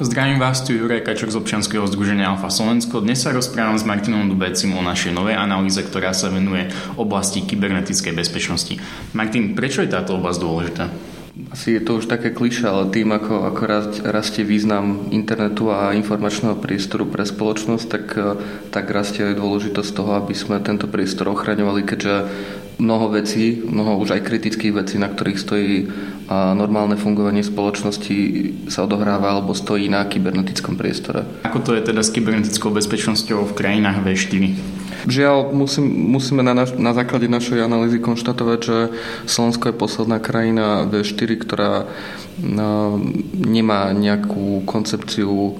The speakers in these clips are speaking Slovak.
Zdravím vás, tu Juraj Kačok z občianskeho združenia Alfa Slovensko. Dnes sa rozprávam s Martinom Dubecim o našej novej analýze, ktorá sa venuje oblasti kybernetickej bezpečnosti. Martin, prečo je táto oblasť dôležitá? Asi je to už také kliša, ale tým, ako, ako rastie význam internetu a informačného priestoru pre spoločnosť, tak, tak rastie aj dôležitosť toho, aby sme tento priestor ochraňovali, keďže mnoho vecí, mnoho už aj kritických vecí, na ktorých stojí normálne fungovanie spoločnosti sa odohráva alebo stojí na kybernetickom priestore. Ako to je teda s kybernetickou bezpečnosťou v krajinách V4? Žiaľ, musím, musíme na, naš, na základe našej analýzy konštatovať, že Slovensko je posledná krajina V4, ktorá no, nemá nejakú koncepciu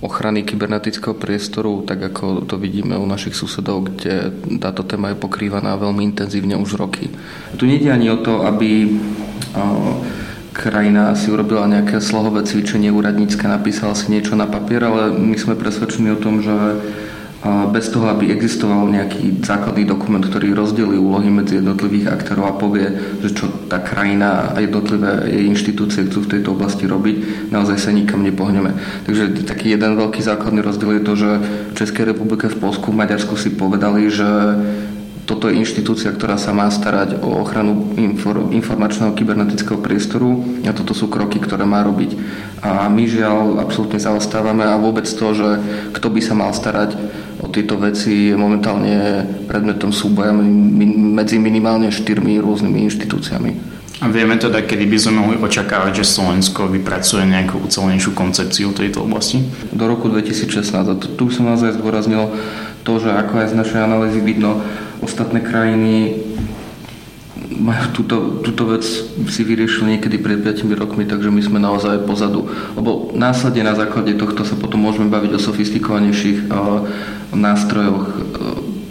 ochrany kybernetického priestoru, tak ako to vidíme u našich susedov, kde táto téma je pokrývaná veľmi intenzívne už roky. Tu nejde ani o to, aby krajina si urobila nejaké slohové cvičenie úradnícke, napísala si niečo na papier, ale my sme presvedčení o tom, že bez toho, aby existoval nejaký základný dokument, ktorý rozdelí úlohy medzi jednotlivých aktérov a povie, že čo tá krajina a jednotlivé jej inštitúcie chcú v tejto oblasti robiť, naozaj sa nikam nepohneme. Takže taký jeden veľký základný rozdiel je to, že v Českej republike, v Polsku, v Maďarsku si povedali, že toto je inštitúcia, ktorá sa má starať o ochranu informačného kybernetického priestoru a toto sú kroky, ktoré má robiť. A my žiaľ absolútne zaostávame a vôbec to, že kto by sa mal starať o tieto veci je momentálne predmetom súboja medzi minimálne štyrmi rôznymi inštitúciami. A vieme teda, kedy by sme mohli očakávať, že Slovensko vypracuje nejakú ucelenejšiu koncepciu tejto oblasti? Do roku 2016. A tu som naozaj zdôraznil to, že ako aj z našej analýzy vidno, Ostatné krajiny majú túto, túto vec si vyriešili niekedy pred 5 rokmi, takže my sme naozaj pozadu. Lebo následne na základe tohto sa potom môžeme baviť o sofistikovanejších uh, nástrojoch uh,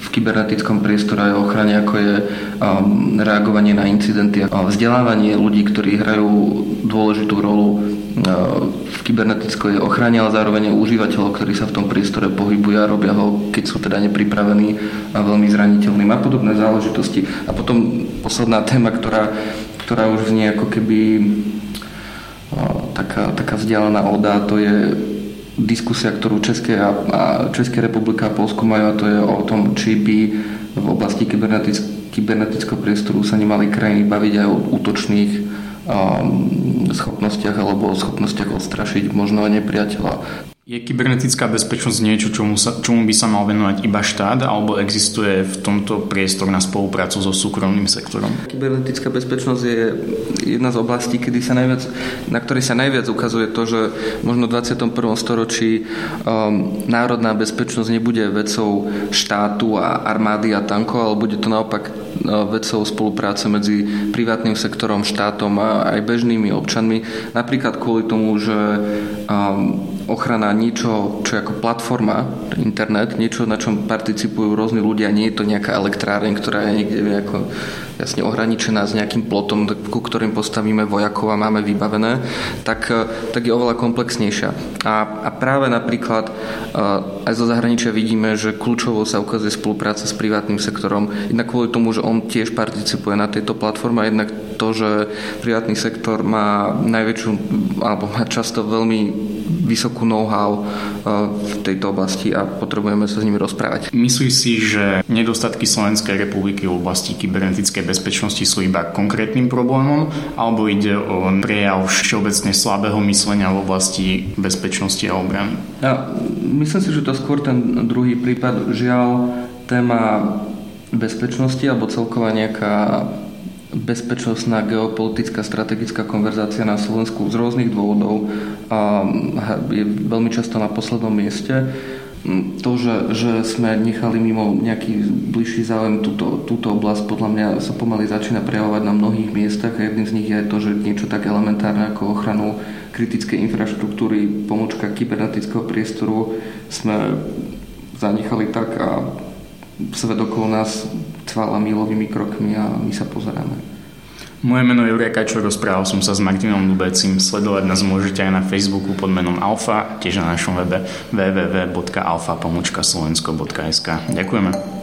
v kybernetickom priestore a ochrane, ako je um, reagovanie na incidenty a vzdelávanie ľudí, ktorí hrajú dôležitú rolu v kybernetickej ochrane, ale zároveň aj užívateľov, ktorí sa v tom priestore pohybujú a robia ho, keď sú teda nepripravení a veľmi zraniteľným a podobné záležitosti. A potom posledná téma, ktorá, ktorá už znie ako keby taká, taká vzdialená oda, to je diskusia, ktorú České, a, a České republika a Polsko majú a to je o tom, či by v oblasti kybernetického priestoru sa nemali krajiny baviť aj o útočných schopnostiach alebo schopnostiach odstrašiť možno nepriateľa. Je kybernetická bezpečnosť niečo, čomu, sa, čomu by sa mal venovať iba štát, alebo existuje v tomto priestor na spoluprácu so súkromným sektorom? Kybernetická bezpečnosť je jedna z oblastí, kedy sa najviac, na ktorej sa najviac ukazuje to, že možno v 21. storočí um, národná bezpečnosť nebude vecou štátu a armády a tankov, ale bude to naopak vecou spolupráce medzi privátnym sektorom, štátom a aj bežnými občanmi. Napríklad kvôli tomu, že um, ochrana niečo, čo je ako platforma, internet, niečo, na čom participujú rôzni ľudia, nie je to nejaká elektráreň, ktorá je niekde nejako jasne ohraničená s nejakým plotom, ku ktorým postavíme vojakov a máme vybavené, tak, tak je oveľa komplexnejšia. A, a práve napríklad aj zo zahraničia vidíme, že kľúčovo sa ukazuje spolupráca s privátnym sektorom, jednak kvôli tomu, že on tiež participuje na tejto platforme jednak to, že privátny sektor má najväčšiu, alebo má často veľmi vysokú know-how uh, v tejto oblasti a potrebujeme sa s nimi rozprávať. Myslíš si, že nedostatky Slovenskej republiky v oblasti kybernetickej bezpečnosti sú iba konkrétnym problémom, alebo ide o prejav všeobecne slabého myslenia v oblasti bezpečnosti a obrany? Ja, myslím si, že to skôr ten druhý prípad. Žiaľ, téma bezpečnosti alebo celková nejaká bezpečnostná geopolitická strategická konverzácia na Slovensku z rôznych dôvodov a je veľmi často na poslednom mieste. To, že, že sme nechali mimo nejaký bližší záujem túto, túto oblasť, podľa mňa sa pomaly začína prejavovať na mnohých miestach a jedným z nich je to, že niečo tak elementárne ako ochranu kritickej infraštruktúry, pomočka kybernetického priestoru sme zanechali tak a svet okolo nás cvála milovými krokmi a my sa pozeráme. Moje meno je Jurek Kačo, rozprával som sa s Martinom Lubecím. Sledovať nás môžete aj na Facebooku pod menom Alfa, tiež na našom webe www.alfa.slovensko.sk. Ďakujeme.